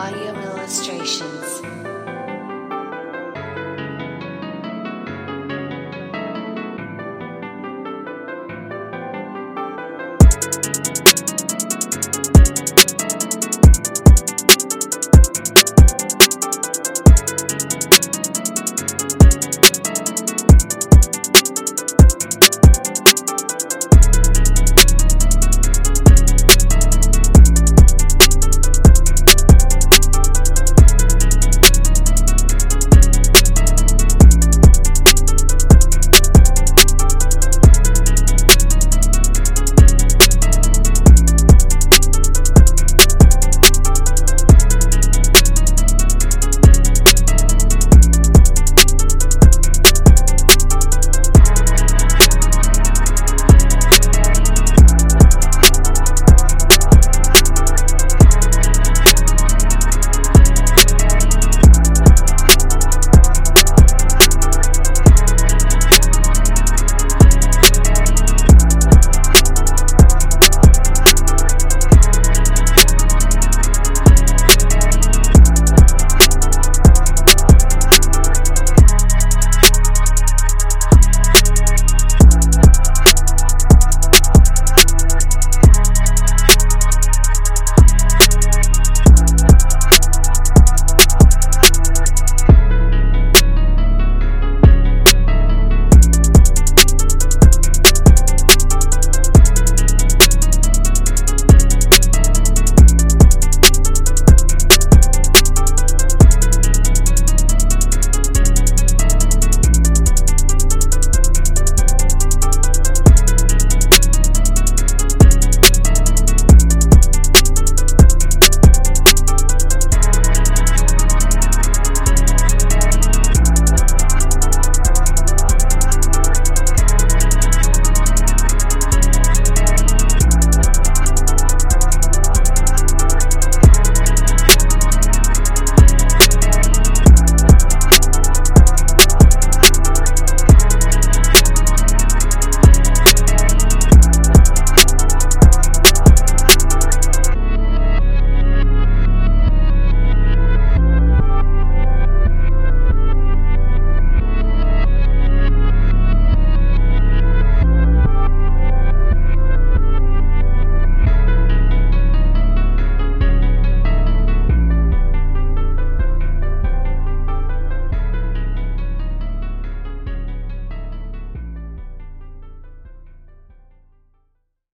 Audio illustration.